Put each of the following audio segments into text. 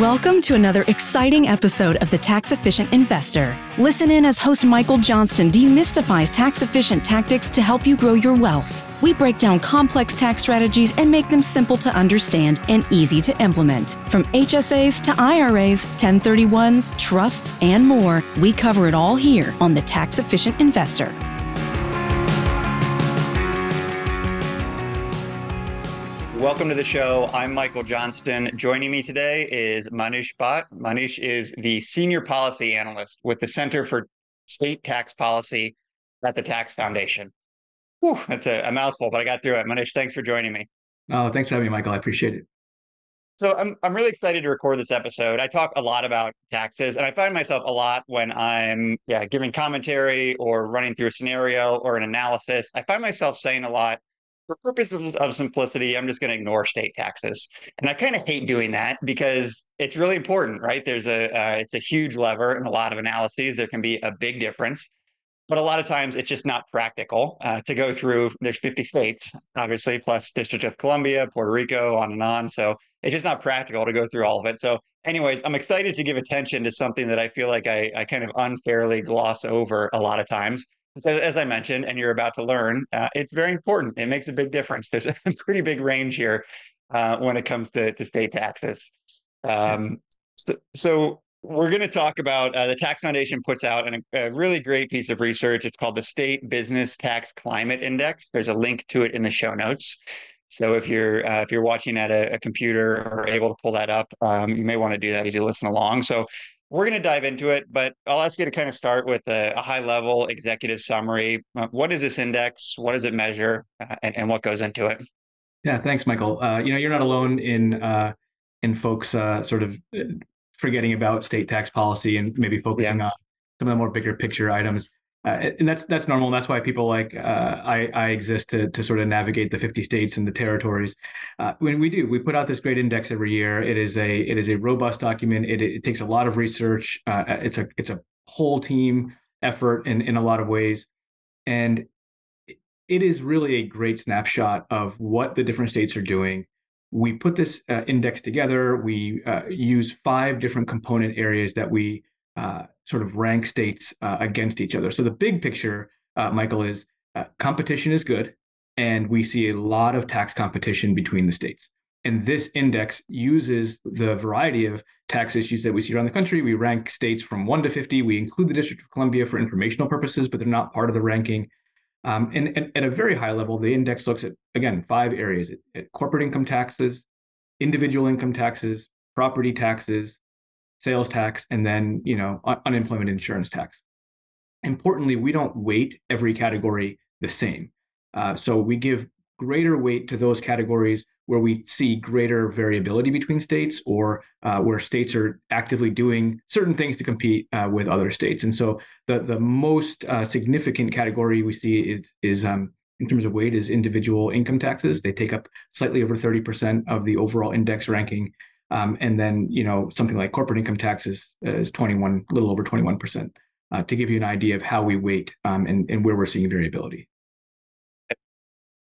Welcome to another exciting episode of The Tax Efficient Investor. Listen in as host Michael Johnston demystifies tax efficient tactics to help you grow your wealth. We break down complex tax strategies and make them simple to understand and easy to implement. From HSAs to IRAs, 1031s, trusts, and more, we cover it all here on The Tax Efficient Investor. Welcome to the show. I'm Michael Johnston. Joining me today is Manish Bhatt. Manish is the Senior Policy Analyst with the Center for State Tax Policy at the Tax Foundation. Whew, that's a, a mouthful, but I got through it. Manish, thanks for joining me. Oh, thanks for having me, Michael. I appreciate it. So I'm I'm really excited to record this episode. I talk a lot about taxes, and I find myself a lot when I'm yeah giving commentary or running through a scenario or an analysis. I find myself saying a lot for purposes of simplicity, I'm just going to ignore state taxes. And I kind of hate doing that because it's really important, right? There's a uh, it's a huge lever in a lot of analyses. There can be a big difference, but a lot of times it's just not practical uh, to go through. There's 50 states, obviously, plus District of Columbia, Puerto Rico, on and on. So it's just not practical to go through all of it. So, anyways, I'm excited to give attention to something that I feel like I, I kind of unfairly gloss over a lot of times as I mentioned, and you're about to learn, uh, it's very important. It makes a big difference. There's a pretty big range here uh, when it comes to, to state taxes. Um, so, so, we're going to talk about uh, the Tax Foundation puts out an, a really great piece of research. It's called the State Business Tax Climate Index. There's a link to it in the show notes. So if you're uh, if you're watching at a, a, computer or able to pull that up, um, you may want to do that as you listen along. So we're going to dive into it, but I'll ask you to kind of start with a, a high level executive summary. Uh, what is this index? What does it measure? Uh, and, and, what goes into it? Yeah, thanks, Michael. Uh, you know, you're not alone in uh, in folks uh, sort of forgetting about state tax policy and maybe focusing yeah. on some of the more bigger picture items uh, and that's that's normal. And that's why people like uh, I, I exist to to sort of navigate the 50 states and the territories. Uh, when we do, we put out this great index every year. It is a it is a robust document. It, it takes a lot of research. Uh, it's a it's a whole team effort in in a lot of ways, and it is really a great snapshot of what the different states are doing. We put this uh, index together. We uh, use five different component areas that we uh, sort of rank states uh, against each other. So the big picture, uh, Michael, is uh, competition is good, and we see a lot of tax competition between the states. And this index uses the variety of tax issues that we see around the country. We rank states from 1 to 50. We include the District of Columbia for informational purposes, but they're not part of the ranking. Um, and, and, at a very high level, the index looks at, again, five areas at, at corporate income taxes, individual income taxes, property taxes, sales tax, and then you know unemployment insurance tax. Importantly, we don't weight every category the same. Uh, so we give greater weight to those categories where we see greater variability between states or uh, where states are actively doing certain things to compete uh, with other states. And so the, the most uh, significant category we see is, is um, in terms of weight is individual income taxes. They take up slightly over 30% of the overall index ranking. Um, and then, you know, something like corporate income taxes is 21, a little over 21%, uh, to give you an idea of how we weight um, and, and where we're seeing variability.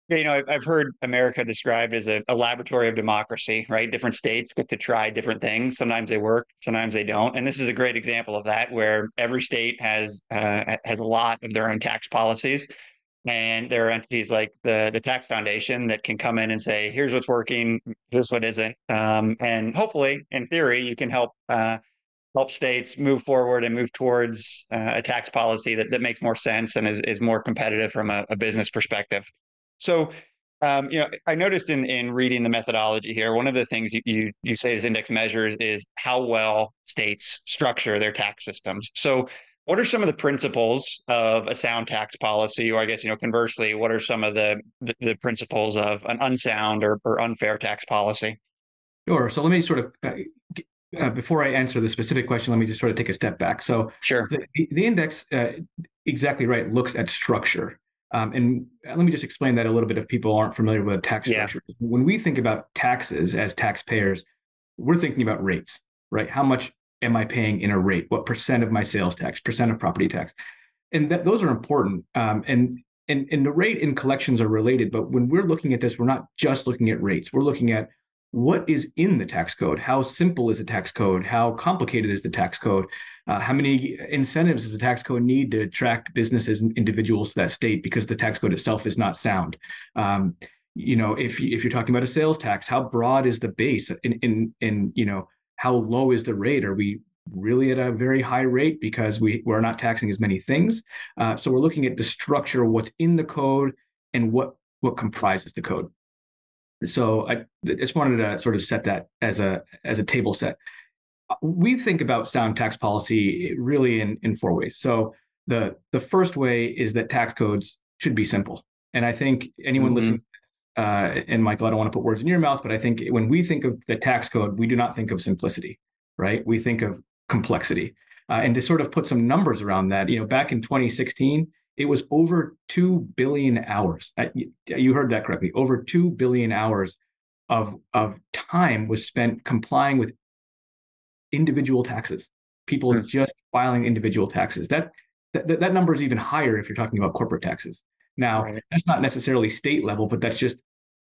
You know, I've heard America described as a, a, laboratory of democracy, right? Different states get to try different things. Sometimes they work, sometimes they don't. And this is a great example of that, where every state has uh, has a lot of their own tax policies and there are entities like the the tax foundation that can come in and say here's what's working here's what isn't. Um, and hopefully in theory you can help uh, help states move forward and move towards uh, a tax policy that, that makes more sense and is, is more competitive from a, a business perspective. So um, you know i noticed in in reading the methodology here one of the things you, you you say as index measures is how well states structure their tax systems. So what are some of the principles of a sound tax policy? Or i guess you know conversely what are some of the the, the principles of an unsound or, or unfair tax policy? Sure. So let me sort of uh, uh, before i answer the specific question let me just sort of take a step back. So sure. the, the index uh, exactly right looks at structure. Um, and let me just explain that a little bit if people aren't familiar with tax structure yeah. when we think about taxes as taxpayers we're thinking about rates right? How much am I paying in a rate? What percent of my sales tax, percent of property tax? And that those are important. Um, and and and the rate and collections are related. But when we're looking at this, we're not just looking at rates. We're looking at what is in the tax code? How simple is the tax code? How complicated is the tax code? Uh, how many incentives does the tax code need to attract businesses and individuals to that state because the tax code itself is not sound? Um, you know, if if you're talking about a sales tax, how broad is the base? In in in you know, how low is the rate? Are we really at a very high rate because we we're not taxing as many things? Uh, so we're looking at the structure, of what's in the code, and what what comprises the code. So I just wanted to sort of set that as a as a table set. We think about sound tax policy really in in four ways. So the the first way is that tax codes should be simple, and I think anyone mm-hmm. listening. Uh, and Michael, I don't want to put words in your mouth, but I think when we think of the tax code, we do not think of simplicity, right? We think of complexity. Uh, and to sort of put some numbers around that, you know, back in 2016, it was over 2 billion hours. Uh, you heard that correctly. Over 2 billion hours of, of time was spent complying with individual taxes. People mm. just filing individual taxes. That, that, that number is even higher if you're talking about corporate taxes. Now, right. that's not necessarily state level, but that's just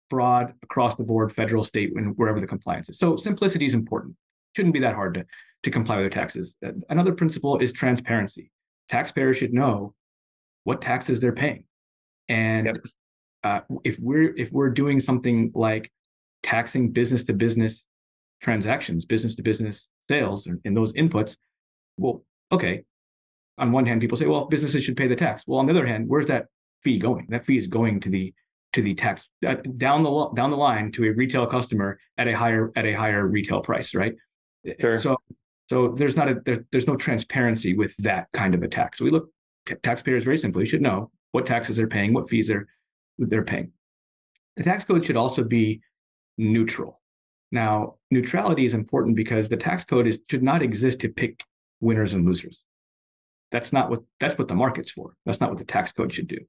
broad across the board, federal, state, and wherever the compliance is. So simplicity is important. Shouldn't be that hard to, to comply with their taxes. Another principle is transparency. Taxpayers should know what taxes they're paying. And yep. uh, if we're if we're doing something like taxing business to business transactions, business to business sales, and those inputs, well, okay. On one hand, people say, well, businesses should pay the tax. Well, on the other hand, where's that fee going? That fee is going to the to the tax uh, down the down the line to a retail customer at a higher at a higher retail price, right? Sure. So so there's not a there, there's no transparency with that kind of a tax. So we look taxpayers very simply should know what taxes they're paying, what fees they're they're paying. The tax code should also be neutral. Now, neutrality is important because the tax code is should not exist to pick winners and losers. That's not what that's what the market's for. That's not what the tax code should do.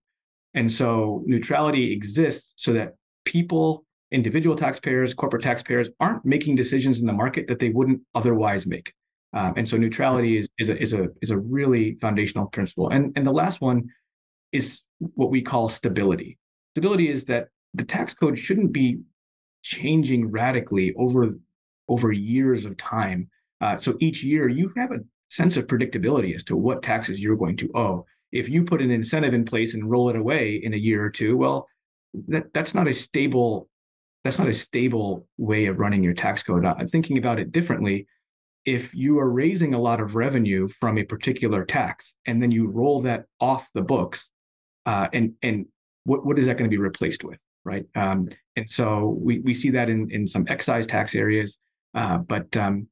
And so neutrality exists so that people, individual taxpayers, corporate taxpayers aren't making decisions in the market that they wouldn't otherwise make. Um, and so neutrality is, is, a, is, a, is a really foundational principle. And, and the last one is what we call stability. Stability is that the tax code shouldn't be changing radically over, over years of time. Uh, so each year you have a sense of predictability as to what taxes you're going to owe. If you put an incentive in place and roll it away in a year or two, well, that, that's not a stable that's not a stable way of running your tax code. I'm thinking about it differently if you are raising a lot of revenue from a particular tax and then you roll that off the books, uh, and and what what is that going to be replaced with, right? Um, and so we we see that in in some excise tax areas, uh, but um,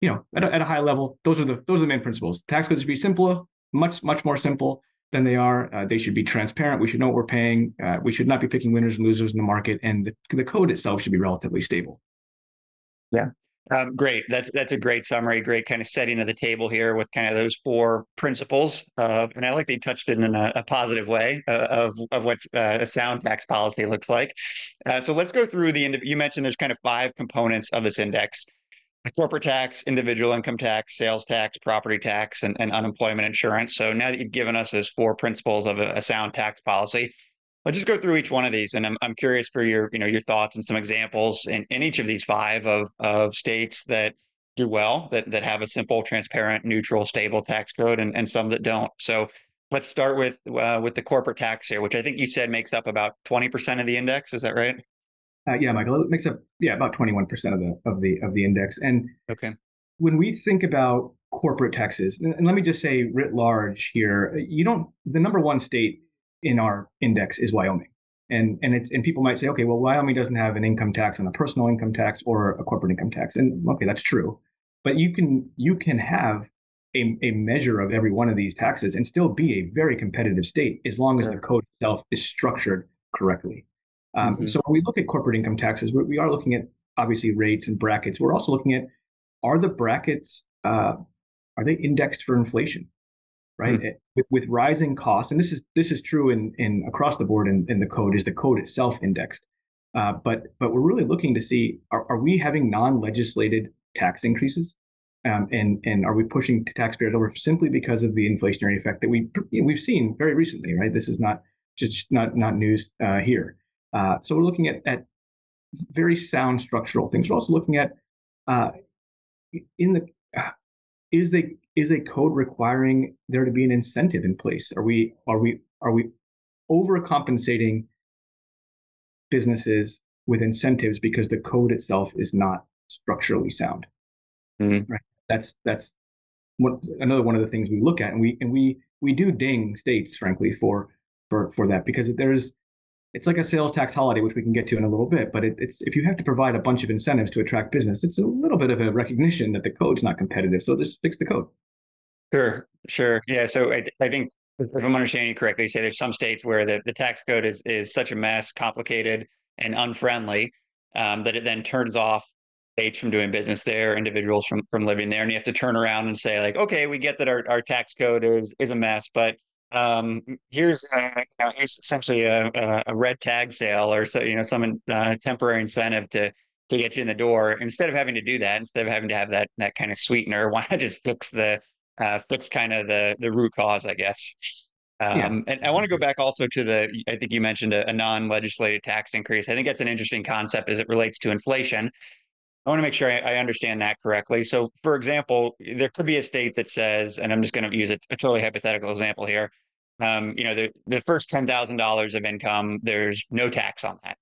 you know at a, at a high level, those are the those are the main principles. Tax codes should be simpler, much much more simple than they are. Uh, they should be transparent. We should know what we're paying. Uh, we should not be picking winners and losers in the market, and the, the code itself should be relatively stable. Yeah, um, great. That's that's a great summary. Great kind of setting of the table here with kind of those four principles. And I like they touched it in a, a positive way uh, of of what uh, a sound tax policy looks like. Uh, so let's go through the. You mentioned there's kind of five components of this index: corporate tax, individual income tax, sales tax, property tax, and, and unemployment insurance. So now that you've given us those four principles of a, a sound tax policy, Let's just go through each one of these, and I'm I'm curious for your you know your thoughts and some examples in, in each of these five of of states that do well that that have a simple, transparent, neutral, stable tax code, and and some that don't. So let's start with uh, with the corporate tax here, which I think you said makes up about twenty percent of the index. Is that right? Uh, yeah, Michael, it makes up yeah about twenty one percent of the of the of the index. And okay, when we think about corporate taxes, and let me just say writ large here, you don't the number one state in our index is Wyoming. And and it's and people might say, okay, well, Wyoming doesn't have an income tax and a personal income tax or a corporate income tax. And okay, that's true. But you can you can have a, a measure of every one of these taxes and still be a very competitive state as long as the code itself is structured correctly. Um, mm-hmm. So when we look at corporate income taxes, we, we are looking at obviously rates and brackets. We're also looking at are the brackets uh, are they indexed for inflation? right? Mm. With, with rising costs, and this is this is true in in across the board in, in the code is the code itself indexed. Uh, but but we're really looking to see are, are we having non-legislated tax increases, um, and and are we pushing taxpayers over simply because of the inflationary effect that we we've seen very recently, right? This is not just not not news uh, here. Uh, so we're looking at at very sound structural things. We're also looking at uh, in the uh, is the is a code requiring there to be an incentive in place? Are we are we are we overcompensating businesses with incentives because the code itself is not structurally sound? Mm-hmm. Right. That's that's one, another one of the things we look at, and we and we we do ding states, frankly, for for for that because there's it's like a sales tax holiday, which we can get to in a little bit. But it, it's if you have to provide a bunch of incentives to attract business, it's a little bit of a recognition that the code's not competitive. So just fix the code. Sure, sure, yeah. So I, I think if I'm understanding you correctly, you say there's some states where the, the tax code is is such a mess, complicated, and unfriendly um, that it then turns off states from doing business there, individuals from from living there, and you have to turn around and say like, okay, we get that our, our tax code is is a mess, but um, here's uh, you know, here's essentially a, a, red tag sale or so you know some uh, temporary incentive to to get you in the door. Instead of having to do that, instead of having to have that that kind of sweetener, why not just fix the uh, fix kind of the the root cause, I guess. Um, yeah. And I want to go back also to the, I think you mentioned a, a non legislated tax increase. I think that's an interesting concept as it relates to inflation. I want to make sure I, I, understand that correctly. So, for example, there could be a state that says, and I'm just going to use a, a totally hypothetical example here. Um, you know, the, the first ten thousand dollars of income, there's no tax on that.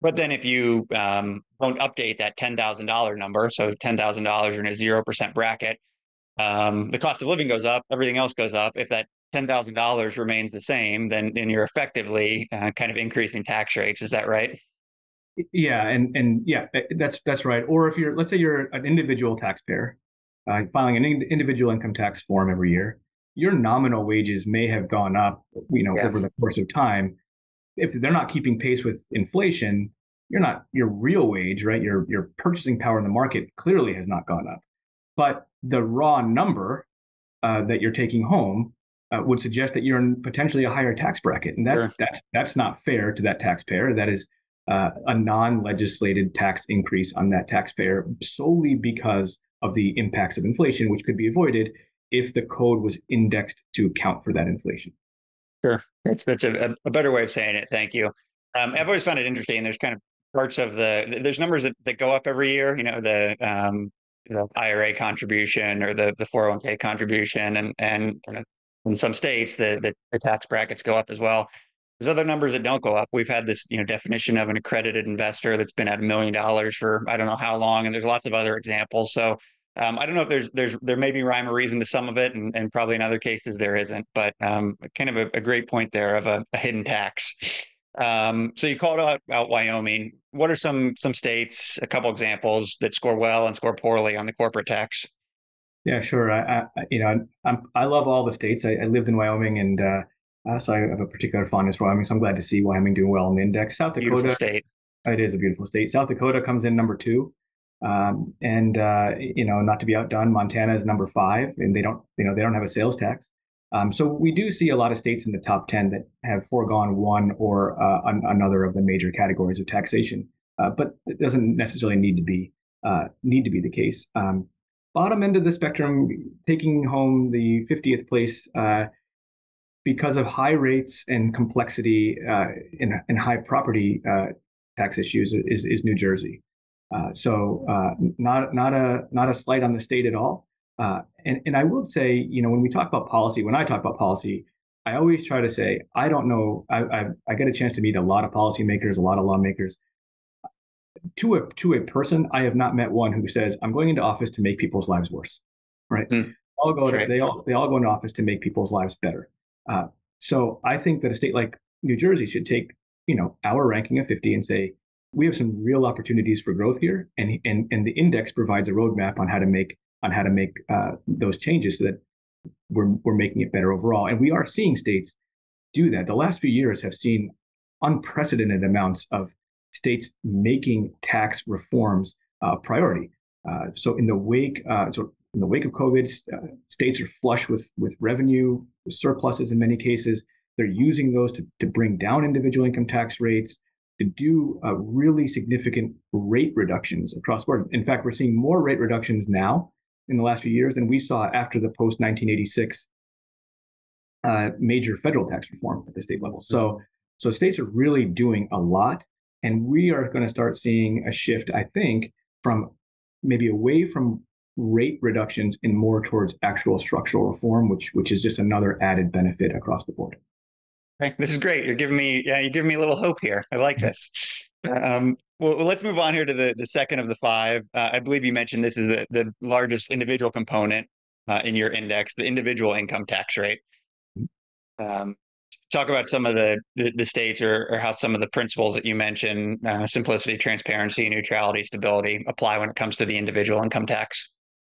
But then if you um, don't update that ten thousand dollar number, so ten thousand dollars in a zero percent bracket, um, the cost of living goes up, everything else goes up. If that ten thousand dollars remains the same, then then you're effectively uh, kind of increasing tax rates. Is that right? Yeah, and and yeah, that's that's right. Or if you're, let's say you're an individual taxpayer, uh, filing an in- individual income tax form every year, your nominal wages may have gone up, you know, yeah. over the course of time. If they're not keeping pace with inflation, you're not your real wage, right? Your your purchasing power in the market clearly has not gone up, but the raw number uh, that you're taking home uh, would suggest that you're in potentially a higher tax bracket, and that's sure. that's that's not fair to that taxpayer. That is uh, a non-legislated tax increase on that taxpayer solely because of the impacts of inflation, which could be avoided if the code was indexed to account for that inflation. Sure, that's that's a, a better way of saying it. Thank you. Um, I've always found it interesting. There's kind of parts of the there's numbers that, that go up every year. You know the um, the IRA contribution or the the 401k contribution, and and in some states the, the the tax brackets go up as well. There's other numbers that don't go up. We've had this, you know, definition of an accredited investor that's been at a million dollars for I don't know how long, and there's lots of other examples. So um, I don't know if there's there's there may be rhyme or reason to some of it, and, and probably in other cases there isn't. But um, kind of a, a, great point there of a, a hidden tax. Um, so you called out, out Wyoming. What are some some states? A couple examples that score well and score poorly on the corporate tax. Yeah, sure. I, I you know I'm, i love all the states. I, I lived in Wyoming and. Uh, uh, so I have a particular fondness for Wyoming. So I'm glad to see Wyoming doing well in the index. South Dakota, beautiful state. It is a beautiful state. South Dakota comes in number two, um, and uh, you know, not to be outdone, Montana is number five, and they don't, you know, they don't have a sales tax. Um, so we do see a lot of states in the top ten that have foregone one or uh, an- another of the major categories of taxation, uh, but it doesn't necessarily need to be uh, need to be the case. Um, bottom end of the spectrum, taking home the 50th place uh, because of high rates and complexity uh, in, in high property uh, tax issues is, is New Jersey. Uh, so uh, not not a not a slight on the state at all. Uh, and and I will say, you know, when we talk about policy, when I talk about policy, I always try to say I don't know. I I, I get a chance to meet a lot of policymakers, a lot of lawmakers. To a to a person, I have not met one who says I'm going into office to make people's lives worse. Right? Mm. All go to, they all they all go into office to make people's lives better. Uh, so I think that a state like New Jersey should take, you know, our ranking of 50 and say, we have some real opportunities for growth here, and and and the index provides a roadmap on how to make on how to make uh, those changes so that we're we're making it better overall. And we are seeing states do that. The last few years have seen unprecedented amounts of states making tax reforms a uh, priority. Uh, so in the wake, uh, so in the wake of COVID, uh, states are flush with with revenue surpluses in many cases. They're using those to, to bring down individual income tax rates, to do uh, really significant rate reductions across the board. In fact, we're seeing more rate reductions now in the last few years than we saw after the post 1986 uh, major federal tax reform at the state level. So, so states are really doing a lot. And we are going to start seeing a shift, I think, from maybe away from rate reductions and more towards actual structural reform, which which is just another added benefit across the board. Okay, this is great. You're giving me yeah, you're giving me a little hope here. I like this. Um, well, let's move on here to the, the second of the five. Uh, I believe you mentioned this is the, the largest individual component uh, in your index, the individual income tax rate. Um, talk about some of the, the, the states or, or, how some of the principles that you mentioned, uh, simplicity, transparency, neutrality, stability, apply when it comes to the individual income tax.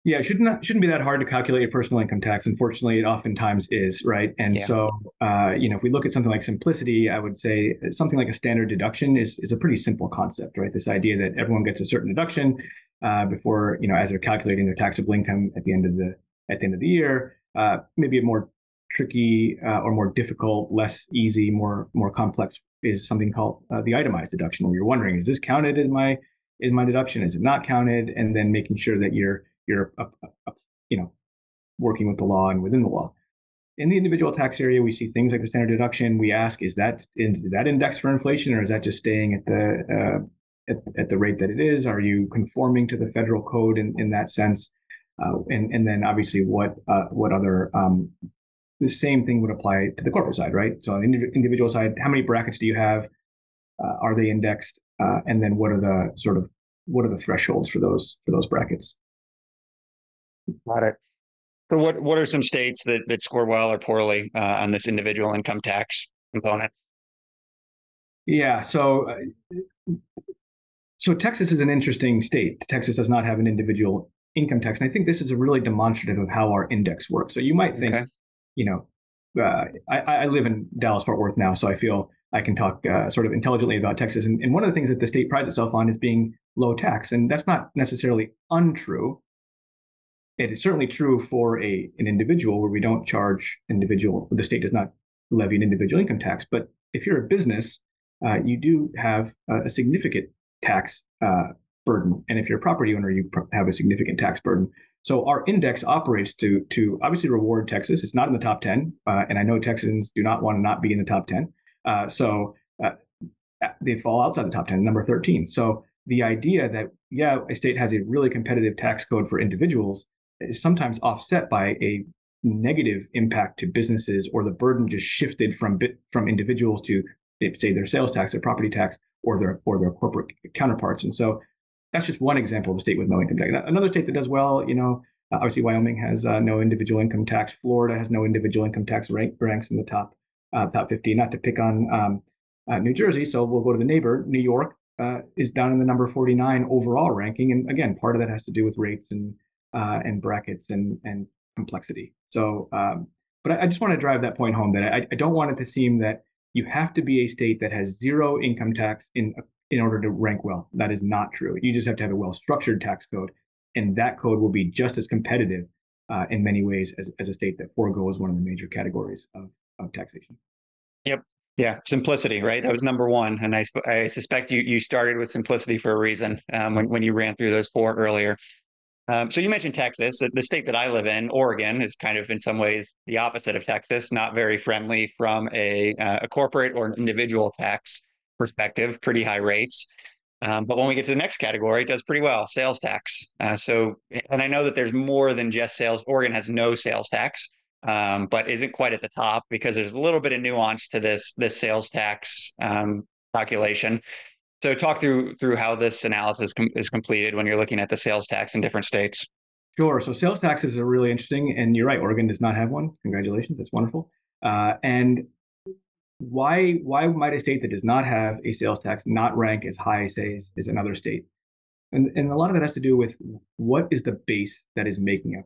Yeah, it shouldn't shouldn't be that hard to calculate your personal income tax. Unfortunately, it oftentimes is, right? And yeah. so, uh, you know, if we look at something like simplicity, I would say something like a standard deduction is is a pretty simple concept, right? This idea that everyone gets a certain deduction uh, before, you know, as they're calculating their taxable income at the end of the at the end of the year. Uh, maybe a more tricky uh, or more difficult, less easy, more more complex is something called uh, the itemized deduction, where you're wondering, is this counted in my in my deduction? Is it not counted? And then making sure that you're you're you know working with the law and within the law. In the individual tax area, we see things like the standard deduction. We ask, is that is, is that indexed for inflation, or is that just staying at the uh, at, at, the rate that it is? Are you conforming to the federal code in, in that sense? Uh, and and then obviously, what uh, what other um, the same thing would apply to the corporate side, right? So on the individual side, how many brackets do you have? Uh, are they indexed? Uh, and then what are the sort of what are the thresholds for those for those brackets? Got it. So what what are some states that that score well or poorly uh, on this individual income tax component? Yeah, so uh, so Texas is an interesting state. Texas does not have an individual income tax, and I think this is a really demonstrative of how our index works. So you might think, okay. you know, uh, I, I, live in Dallas Fort Worth now, so I feel I can talk uh, sort of intelligently about Texas. And, and one of the things that the state prides itself on is being low tax, and that's not necessarily untrue it is certainly true for a an individual where we don't charge individual. The state does not levy an individual income tax, but if you're a business, uh, you do have a, significant tax uh, burden, and if you're a property owner, you have a significant tax burden. So our index operates to to obviously reward Texas. It's not in the top ten, uh, and I know Texans do not want to not be in the top ten. Uh, so uh, they fall outside the top ten, number thirteen. So the idea that yeah, a state has a really competitive tax code for individuals is sometimes offset by a negative impact to businesses or the burden just shifted from from individuals to say their sales tax, their property tax, or their or their corporate counterparts. And so that's just one example of a state with no income tax. Another state that does well, you know, uh, obviously Wyoming has uh, no individual income tax. Florida has no individual income tax. Rank, ranks in the top uh, top 50. Not to pick on um, uh, New Jersey, so we'll go to the neighbor. New York uh, is down in the number 49 overall ranking, and again, part of that has to do with rates and uh, and brackets and and complexity. So, um, but I, I, just want to drive that point home that I, I, don't want it to seem that you have to be a state that has zero income tax in in order to rank well. That is not true. You just have to have a well structured tax code, and that code will be just as competitive uh, in many ways as, as a state that foregoes one of the major categories of, of taxation. Yep. Yeah, simplicity, right? That was number one, and I, I suspect you you started with simplicity for a reason um, when when you ran through those four earlier. Um, so you mentioned Texas, the state that I live in, Oregon, is kind of in some ways the opposite of Texas, not very friendly from a, uh, a corporate or an individual tax perspective, pretty high rates. Um, but when we get to the next category, it does pretty well, sales tax. Uh, so, and I know that there's more than just sales. Oregon has no sales tax, um, but isn't quite at the top because there's a little bit of nuance to this this sales tax um, calculation. So talk through through how this analysis com- is completed when you're looking at the sales tax in different states. Sure. So sales taxes are really interesting, and you're right. Oregon does not have one. Congratulations, that's wonderful. Uh, and why why might a state that does not have a sales tax not rank as high, say, as, as another state? And and a lot of that has to do with what is the base that is making up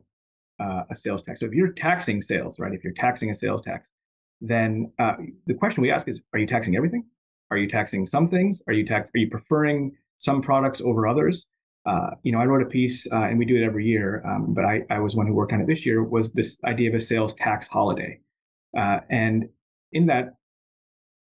uh, a sales tax. So if you're taxing sales, right? If you're taxing a sales tax, then uh, the question we ask is: Are you taxing everything? Are you taxing some things? Are you tax? Are you preferring some products over others? Uh, you know, I wrote a piece, uh, and we do it every year, um, but I, I was one who worked on it this year. Was this idea of a sales tax holiday? Uh, and in that,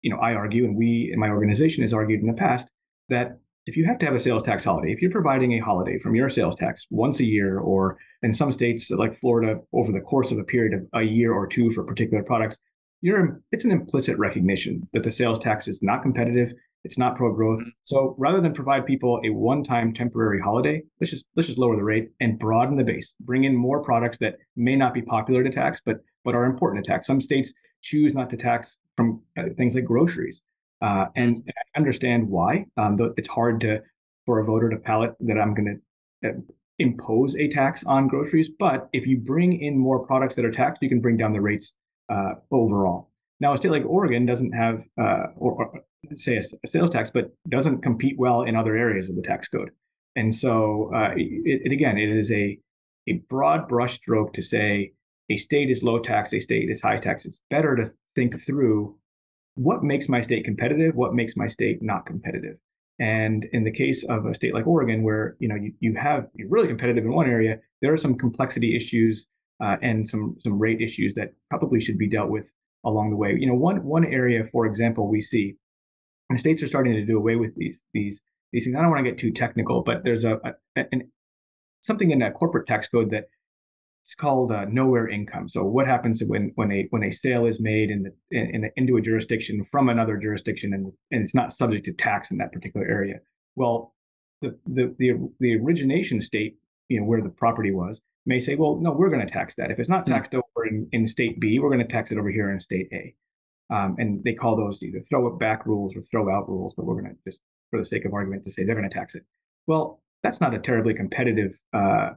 you know, I argue, and we in my organization has argued in the past that if you have to have a sales tax holiday, if you're providing a holiday from your sales tax once a year, or in some states like Florida, over the course of a period of a year or two for particular products, you're it's an implicit recognition that the sales tax is not competitive It's not pro growth. Mm-hmm. So rather than provide people a one-time temporary holiday, let's just let's just lower the rate and broaden the base. Bring in more products that may not be popular to tax, but but are important to tax. Some states choose not to tax from uh, things like groceries, uh, and I understand why. Um, it's hard to for a voter to palate that I'm going to uh, impose a tax on groceries. But if you bring in more products that are taxed, you can bring down the rates uh, overall. Now, a state like Oregon doesn't have, uh, or, or, say, a, a, sales tax, but doesn't compete well in other areas of the tax code. And so, uh, it, it, again, it is a a broad brushstroke to say a state is low tax, a state is high tax. It's better to think through what makes my state competitive, what makes my state not competitive. And in the case of a state like Oregon, where you know you, you have you're really competitive in one area, there are some complexity issues uh, and some some rate issues that probably should be dealt with along the way. You know, one one area, for example, we see, and states are starting to do away with these these these things. I don't want to get too technical, but there's a, a an, something in that corporate tax code that it's called uh, nowhere income. So what happens when when a when a sale is made in the in, in into a jurisdiction from another jurisdiction and and it's not subject to tax in that particular area? Well, the the the, the origination state, you know, where the property was, may say, well, no, we're going to tax that. If it's not hmm. taxed over in, in state B, we're going to tax it over here in state A. Um, and they call those either throw it back rules or throw out rules, but we're going to just, for the sake of argument, to say they're going to tax it. Well, that's not a terribly competitive uh,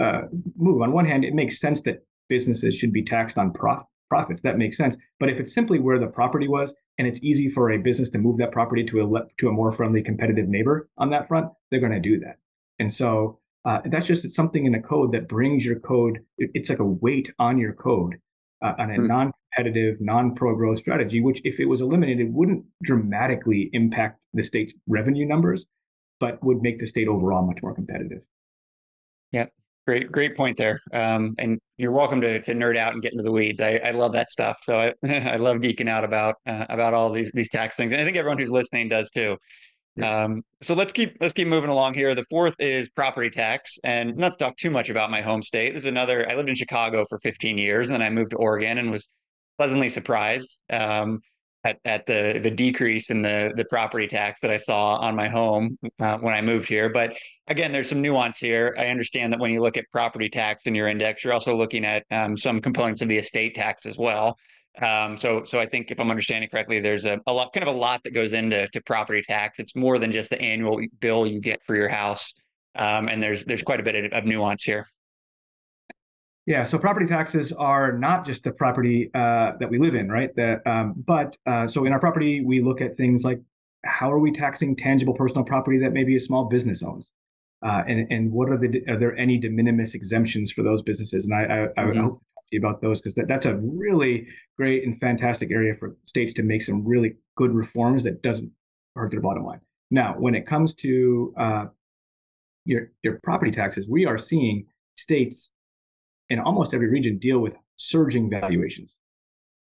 uh, move. On one hand, it makes sense that businesses should be taxed on prof- profits. That makes sense. But if it's simply where the property was and it's easy for a business to move that property to a le- to a more friendly, competitive neighbor on that front, they're going to do that. And so uh, that's just something in the code that brings your code. It's like a weight on your code uh, on a mm. non-competitive, non-pro-growth strategy. Which, if it was eliminated, wouldn't dramatically impact the state's revenue numbers, but would make the state overall much more competitive. Yeah, great, great point there. Um, and you're welcome to to nerd out and get into the weeds. I, I love that stuff. So I, I love geeking out about uh, about all these these tax things, and I think everyone who's listening does too. Um, so let's keep let's keep moving along here. The fourth is property tax, and not to talk too much about my home state. This is another. I lived in Chicago for 15 years, and then I moved to Oregon and was pleasantly surprised um, at at the the decrease in the the property tax that I saw on my home uh, when I moved here. But again, there's some nuance here. I understand that when you look at property tax in your index, you're also looking at um, some components of the estate tax as well. Um, so, so I think if I'm understanding correctly, there's a, a lot, kind of a lot that goes into to property tax. It's more than just the annual bill you get for your house, um, and there's there's quite a bit of, of, nuance here. Yeah, so property taxes are not just the property uh, that we live in, right? That, um, but uh, so in our property, we look at things like how are we taxing tangible personal property that maybe a small business owns, uh, and and what are the are there any de minimis exemptions for those businesses? And I I, I mm-hmm. hope about those because that, that's a really great and fantastic area for states to make some really good reforms that doesn't hurt their bottom line. Now, when it comes to uh, your your property taxes, we are seeing states in almost every region deal with surging valuations,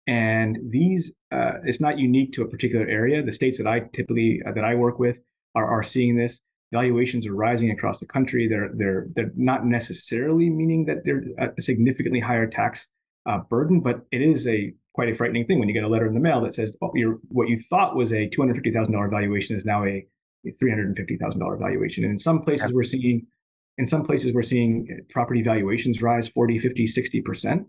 and these uh, it's not unique to a particular area. The states that I typically uh, that I work with are are seeing this valuations are rising across the country. They're they're they're not necessarily meaning that they're a significantly higher tax uh, burden, but it is a quite a frightening thing when you get a letter in the mail that says oh, what you thought was a two hundred fifty thousand dollar valuation is now a, three hundred fifty thousand dollar valuation. And in some places we're seeing in some places we're seeing property valuations rise 40 50 60 percent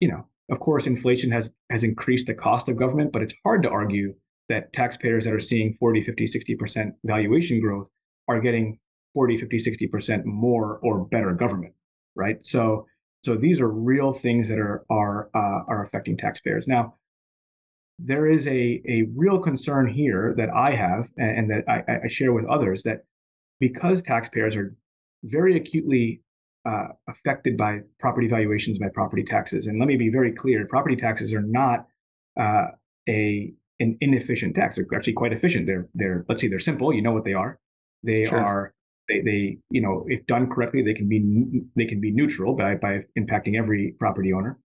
you know of course inflation has has increased the cost of government but it's hard to argue that taxpayers that are seeing 40, 50, 60% valuation growth are getting 40, 50, 60% more or better government, right? So, so these are real things that are are uh, are affecting taxpayers. Now, there is a a real concern here that I have and, and that I, I, share with others that because taxpayers are very acutely uh, affected by property valuations by property taxes, and let me be very clear: property taxes are not uh, a an inefficient tax. They're actually quite efficient. They're they're let's see, they're simple. You know what they are. They sure. are they they you know if done correctly, they can be they can be neutral by by impacting every property owner,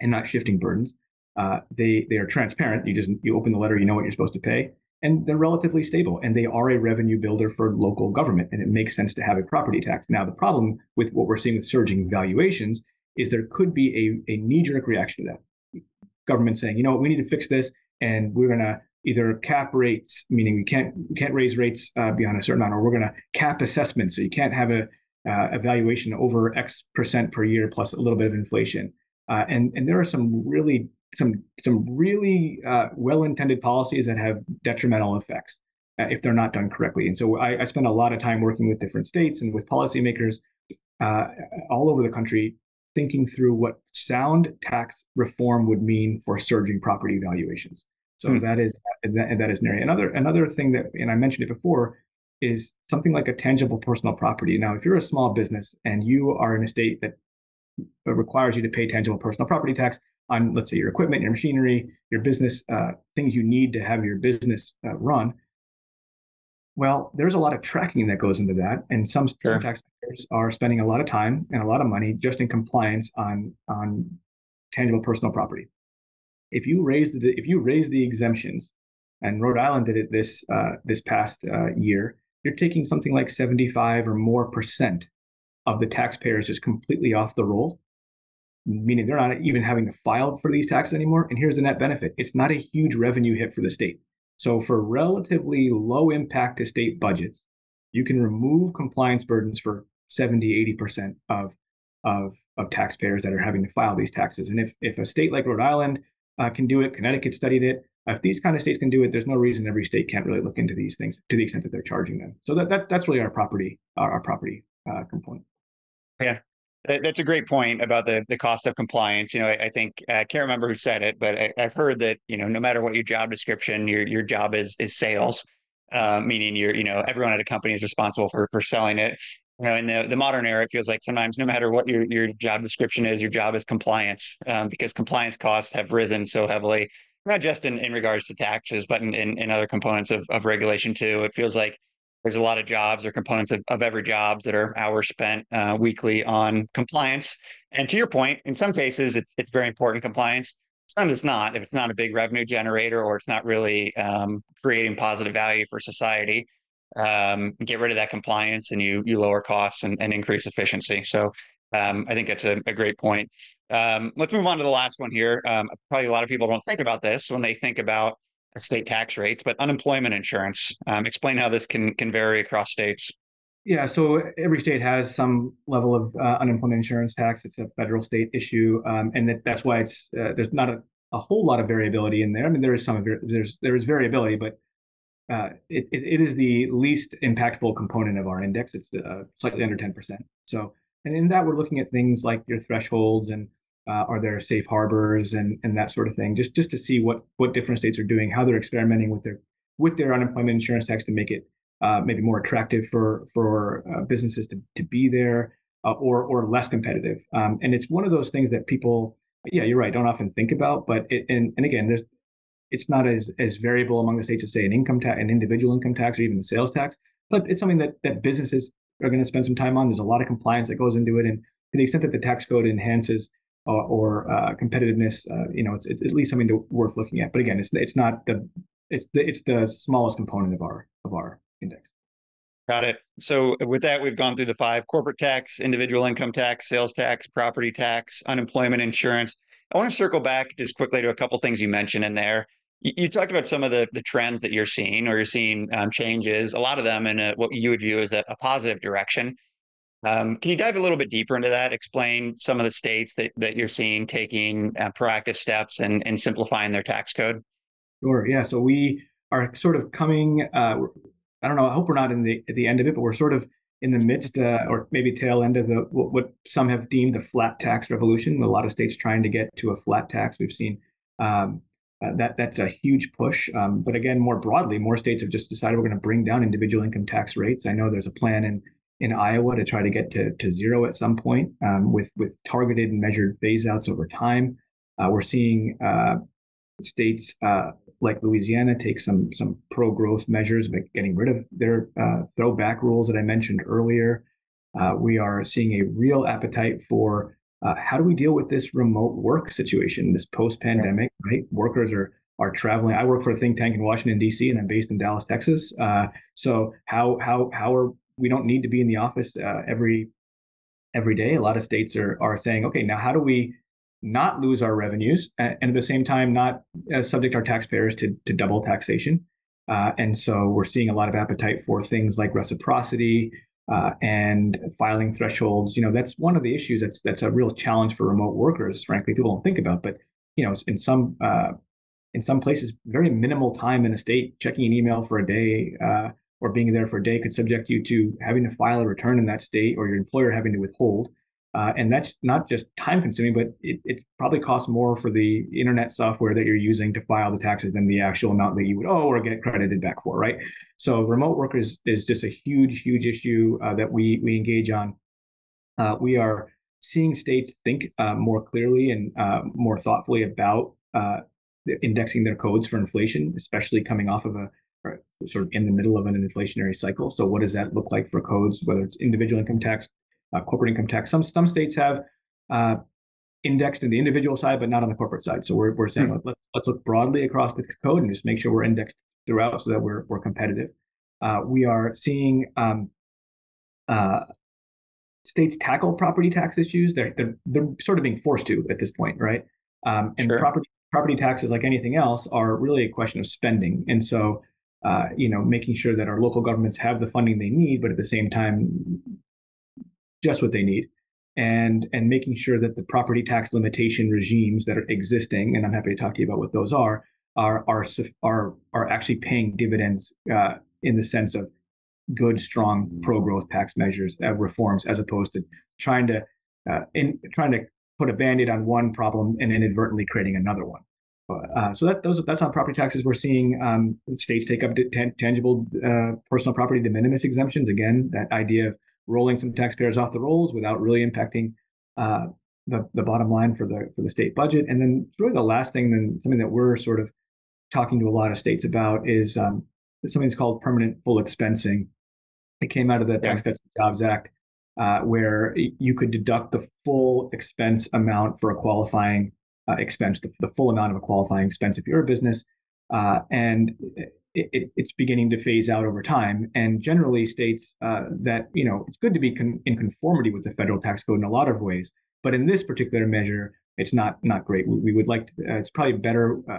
and not shifting burdens. Uh, they they are transparent. You just you open the letter, you know what you're supposed to pay, and they're relatively stable. And they are a revenue builder for local government, and it makes sense to have a property tax. Now the problem with what we're seeing with surging valuations is there could be a, a knee jerk reaction to that. Government saying, you know, what, we need to fix this and we're going to either cap rates, meaning we can't can't raise rates uh, beyond a certain amount, or we're going to cap assessments, so you can't have a uh, evaluation over X percent per year plus a little bit of inflation. Uh, and and there are some really some some really uh, well-intended policies that have detrimental effects uh, if they're not done correctly. And so I, I spend a lot of time working with different states and with policymakers uh, all over the country, thinking through what sound tax reform would mean for surging property valuations. So mm. that is that, that is an area. Another another thing that, and I mentioned it before, is something like a tangible personal property. Now, if you're a small business and you are in a state that requires you to pay tangible personal property tax on, let's say, your equipment, your machinery, your business, uh, things you need to have your business uh, run, well, there's a lot of tracking that goes into that, and some, sure. some taxpayers are spending a lot of time and a lot of money just in compliance on on tangible personal property. If you raise the if you raise the exemptions, and Rhode Island did it this uh, this past uh, year, you're taking something like 75 or more percent of the taxpayers just completely off the roll, meaning they're not even having to file for these taxes anymore. And here's the net benefit: it's not a huge revenue hit for the state. So for relatively low impact to state budgets, you can remove compliance burdens for 70, 80% of, of, of taxpayers that are having to file these taxes. And if, if a state like Rhode Island uh, can do it, Connecticut studied it, if these kind of states can do it, there's no reason every state can't really look into these things to the extent that they're charging them. So that, that that's really our property, our, our property uh, component. Yeah, that's a great point about the the cost of compliance. You know, I, I think I can't remember who said it, but I, have heard that you know no matter what your job description, your your job is is sales, uh, meaning you're you know everyone at a company is responsible for for selling it. You know, in the, the modern era, it feels like sometimes no matter what your your job description is, your job is compliance um, because compliance costs have risen so heavily, not just in, in regards to taxes, but in, in, in other components of, of regulation too. It feels like there's a lot of jobs or components of, of every jobs that are hours spent uh, weekly on compliance. And to your point, in some cases, it's, it's very important compliance. Sometimes it's not, if it's not a big revenue generator or it's not really um, creating positive value for society. Um, get rid of that compliance and you you lower costs and, and increase efficiency. So um, I think that's a, a great point. Um, let's move on to the last one here. Um, probably a lot of people don't think about this when they think about state tax rates, but unemployment insurance. Um, explain how this can can vary across states. Yeah, so every state has some level of uh, unemployment insurance tax. It's a federal state issue, um, and that, that's why it's uh, there's not a, a whole lot of variability in there. I mean, there is some there's there is variability, but uh, it, it, is the least impactful component of our index. It's uh, slightly under 10%. So, and in that, we're looking at things like your thresholds and uh, are there safe harbors and and that sort of thing? Just just to see what what different states are doing, how they're experimenting with their with their unemployment insurance tax to make it uh, maybe more attractive for for uh, businesses to to be there uh, or or less competitive. Um, and it's one of those things that people, yeah, you're right, don't often think about. But it, and and again, there's it's not as as variable among the states as say an income tax, an individual income tax, or even the sales tax. But it's something that that businesses are going to spend some time on. There's a lot of compliance that goes into it, and to the extent that the tax code enhances or, or uh, competitiveness, uh, you know, it's, it's, at least something to, worth looking at. But again, it's it's not the it's the it's the smallest component of our of our index. Got it. So with that, we've gone through the five: corporate tax, individual income tax, sales tax, property tax, unemployment insurance. I want to circle back just quickly to a couple things you mentioned in there. You, you talked about some of the the trends that you're seeing, or you're seeing um, changes. A lot of them in a, what you would view as a, a positive direction. Um, can you dive a little bit deeper into that? Explain some of the states that, that you're seeing taking uh, proactive steps and, and simplifying their tax code? Sure. Yeah. So we are sort of coming. Uh, I don't know. I hope we're not in the at the end of it, but we're sort of in the midst, uh, or maybe tail end of the what, what, some have deemed the flat tax revolution. A lot of states trying to get to a flat tax. We've seen um, uh, that that's a huge push. Um, but again, more broadly, more states have just decided we're going to bring down individual income tax rates. I know there's a plan in in Iowa to try to get to, to zero at some point um, with, with targeted and measured phase outs over time. Uh, we're seeing uh, states uh, like Louisiana take some some pro growth measures by getting rid of their uh, throwback rules that I mentioned earlier. Uh, we are seeing a real appetite for uh, how do we deal with this remote work situation, this post pandemic, right? Workers are are traveling. I work for a think tank in Washington D.C. and I'm based in Dallas, Texas. so how how how are we don't need to be in the office uh, every every day. A lot of states are are saying, okay, now how do we not lose our revenues and, at the same time not uh, subject our taxpayers to, to double taxation. Uh, and so we're seeing a lot of appetite for things like reciprocity uh, and filing thresholds. You know, that's one of the issues that's that's a real challenge for remote workers. Frankly, people don't think about, but you know, in some uh, in some places, very minimal time in a state checking an email for a day uh, or being there for a day could subject you to having to file a return in that state or your employer having to withhold. Uh, and that's not just time consuming, but it, it, probably costs more for the internet software that you're using to file the taxes than the actual amount that you would owe or get credited back for, right? So remote work is, is just a huge, huge issue uh, that we, we engage on. Uh, we are seeing states think uh, more clearly and uh, more thoughtfully about uh, indexing their codes for inflation, especially coming off of a sort of in the middle of an inflationary cycle. So what does that look like for codes, whether it's individual income tax, uh, corporate income tax. Some some states have uh, indexed in the individual side, but not on the corporate side. So we're we're saying mm-hmm. let, let's look broadly across the code and just make sure we're indexed throughout so that we're we're competitive. Uh, we are seeing um, uh, states tackle property tax issues. They're, they're they're sort of being forced to at this point, right? Um, and sure. property property taxes, like anything else, are really a question of spending. And so, uh, you know, making sure that our local governments have the funding they need, but at the same time just what they need. And and making sure that the property tax limitation regimes that are existing and i'm happy to talk to you about what those are are are are, are actually paying dividends uh, in the sense of good strong pro-growth tax measures uh, reforms as opposed to trying to uh, in trying to put a band-aid on one problem and inadvertently creating another one uh, so that those that's on property taxes. We're seeing um, states take up t- tangible uh, personal property de minimis exemptions. Again, that idea of rolling some taxpayers off the rolls without really impacting uh, the the bottom line for the for the state budget. And then really the last thing, then something that we're sort of talking to a lot of states about is um, something that's called permanent full expensing. It came out of the Tax Cuts and Jobs Act, uh, where you could deduct the full expense amount for a qualifying uh, expense, the, the, full amount of a qualifying expense if you're a business. Uh, and it, it, it's beginning to phase out over time. And generally states uh, that, you know, it's good to be con- in conformity with the federal tax code in a lot of ways. But in this particular measure, it's not not great. We, we would like to, uh, it's probably better. Uh,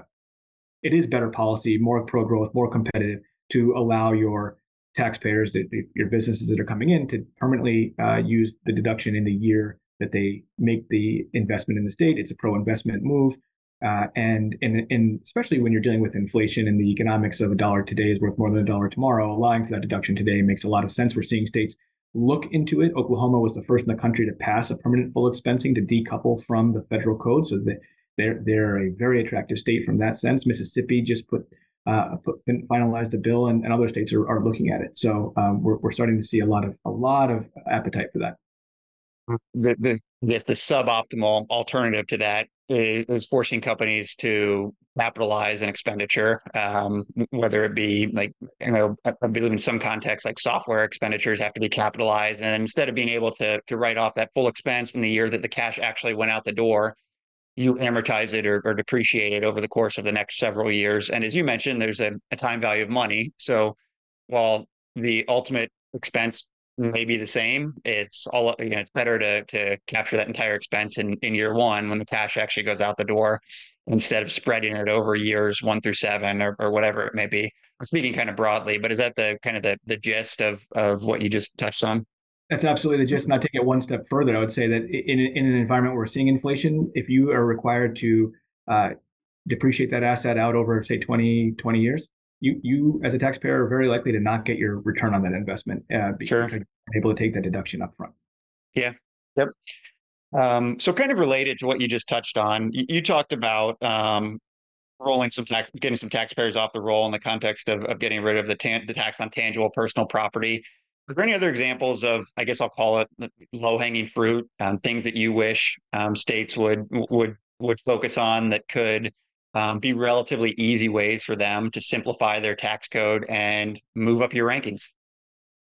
it is better policy, more pro growth, more competitive to allow your taxpayers, the, your businesses that are coming in, to permanently uh, use the deduction in the year that they make the investment in the state. It's a pro investment move. Uh, and, and, and especially when you're dealing with inflation and the economics of a dollar today is worth more than a dollar tomorrow, allowing for that deduction today makes a lot of sense. We're seeing states look into it. Oklahoma was the first in the country to pass a permanent full expensing to decouple from the federal code, so that they're they're a very attractive state from that sense. Mississippi just put uh, put finalized a bill, and, and other states are, are looking at it. So um, we're we're starting to see a lot of a lot of appetite for that the, the, the, the suboptimal alternative to that is, is, forcing companies to capitalize an expenditure, um, whether it be like, you know, I believe in some contexts, like software expenditures have to be capitalized. And instead of being able to, to write off that full expense in the year that the cash actually went out the door, you amortize it or, or depreciate it over the course of the next several years. And as you mentioned, there's a, a time value of money. So while the ultimate expense may be the same. It's all you know. It's better to to capture that entire expense in in year one when the cash actually goes out the door, instead of spreading it over years one through seven or or whatever it may be. I'm speaking kind of broadly, but is that the kind of the the gist of of what you just touched on? That's absolutely the gist. And I'll take it one step further. I would say that in in an environment where we're seeing inflation, if you are required to uh, depreciate that asset out over say 20 20 years you you as a taxpayer are very likely to not get your return on that investment uh, because sure. you're able to take that deduction up front. Yeah. Yep. Um, so kind of related to what you just touched on, you, you talked about um, rolling some tax, getting some taxpayers off the roll in the context of, of getting rid of the, tan- the tax on tangible personal property. Are there any other examples of, I guess I'll call it low hanging fruit, um, things that you wish um, states would would would focus on that could um, be relatively easy ways for them to simplify their tax code and move up your rankings.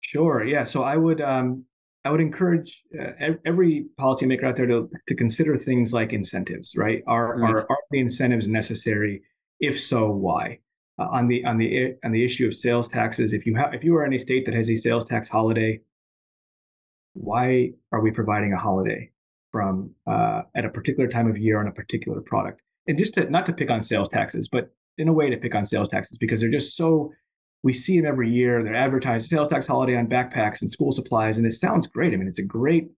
Sure. Yeah. So I would um, I would encourage uh, every policymaker out there to to consider things like incentives. Right? Are mm-hmm. are, are the incentives necessary? If so, why? Uh, on the on the on the issue of sales taxes, if you have if you are in a state that has a sales tax holiday, why are we providing a holiday? from uh, at a particular time of year on a particular product. And just to not to pick on sales taxes, but in a way to pick on sales taxes because they're just so we see them every year. They're advertised sales tax holiday on backpacks and school supplies, and it sounds great. I mean, it's a great.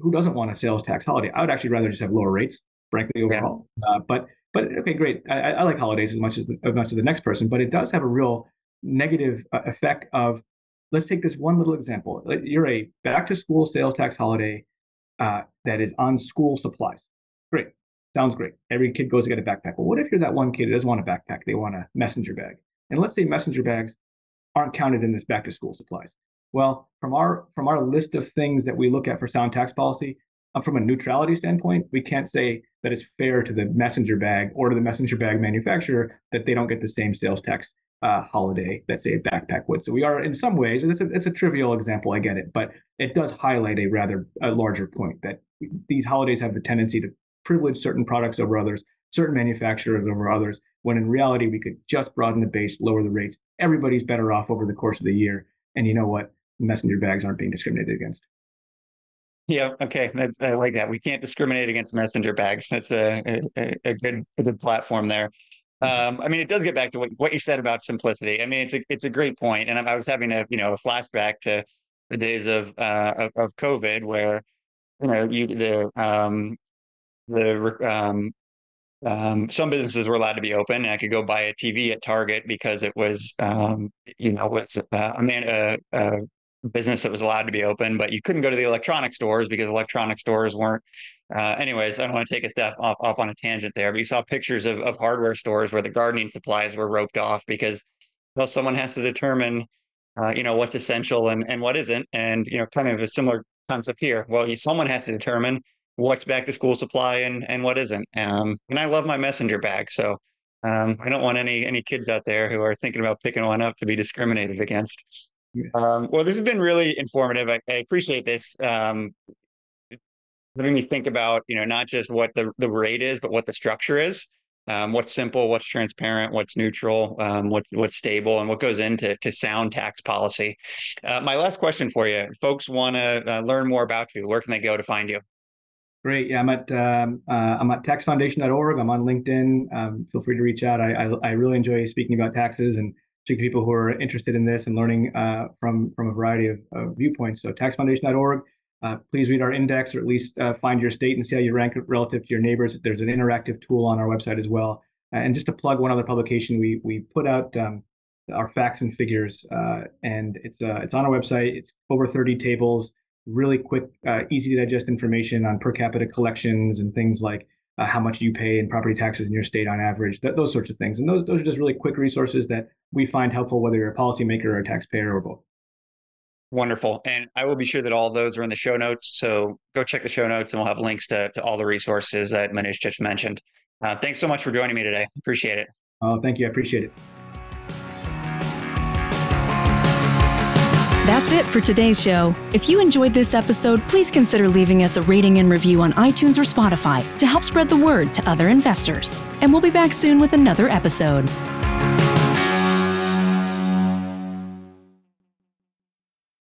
Who doesn't want a sales tax holiday? I would actually rather just have lower rates, frankly, overall. Yeah. Uh, but but okay, great. I, I, like holidays as much as the, as much as the next person, but it does have a real negative uh, effect of. Let's take this one little example. You're a back to school sales tax holiday uh, that is on school supplies. Sounds great. Every kid goes to get a backpack. Well, what if you're that one kid that doesn't want a backpack? They want a messenger bag. And let's say messenger bags aren't counted in this back to school supplies. Well, from our from our list of things that we look at for sound tax policy, uh, from a neutrality standpoint, we can't say that it's fair to the messenger bag or to the messenger bag manufacturer that they don't get the same sales tax uh, holiday that say a backpack would. So we are in some ways, and it's a, it's a trivial example, I get it, but it does highlight a rather a larger point that these holidays have the tendency to privilege certain products over others, certain manufacturers over others, when in reality, we could just broaden the base, lower the rates. Everybody's better off over the course of the year. And you know what? Messenger bags aren't being discriminated against. Yeah. Okay. That's, I like that. We can't discriminate against messenger bags. That's a, a, a good a good platform there. Um, I mean, it does get back to what, what you said about simplicity. I mean, it's a it's a great point, and I, I was having a you know a flashback to the days of uh, of, of COVID, where you know you the um, the um, um, some businesses were allowed to be open and I could go buy a TV at Target because it was, um, you know, was uh, a man, a, a, business that was allowed to be open, but you couldn't go to the electronic stores because electronic stores weren't. Uh, anyways, I don't want to take a step off, off on a tangent there, but you saw pictures of, of hardware stores where the gardening supplies were roped off because, well, someone has to determine, uh, you know, what's essential and, and what isn't. And, you know, kind of a similar concept here. Well, someone has to determine what's back to school supply and and what isn't. Um, and I love my messenger bag, so um, I don't want any any kids out there who are thinking about picking one up to be discriminated against. Um, well, this has been really informative. I, I appreciate this. Um, letting me think about you know not just what the the rate is, but what the structure is. Um, what's simple, what's transparent, what's neutral, um, what's what's stable, and what goes into to sound tax policy. Uh, my last question for you: Folks want to uh, learn more about you. Where can they go to find you? Great. Yeah, I'm at um, uh, I'm at taxfoundation.org. I'm on LinkedIn. Um, feel free to reach out. I, I, I really enjoy speaking about taxes and to people who are interested in this and learning uh, from from a variety of, of viewpoints. So taxfoundation.org. Uh, please read our index or at least uh, find your state and see how you rank relative to your neighbors. There's an interactive tool on our website as well. and just to plug one other publication, we we put out um, our facts and figures, uh, and it's uh, it's on our website. It's over 30 tables really quick, uh, easy to digest information on per capita collections and things like uh, how much you pay in property taxes in your state on average, th- those sorts of things. And those, those are just really quick resources that we find helpful, whether you're a policymaker or a taxpayer or both. Wonderful. And I will be sure that all those are in the show notes. So go check the show notes and we'll have links to, to all the resources that Manish just mentioned. Uh, thanks so much for joining me today. Appreciate it. Oh, thank you. I appreciate it. That's it for today's show. If you enjoyed this episode, please consider leaving us a rating and review on iTunes or Spotify to help spread the word to other investors. And we'll be back soon with another episode.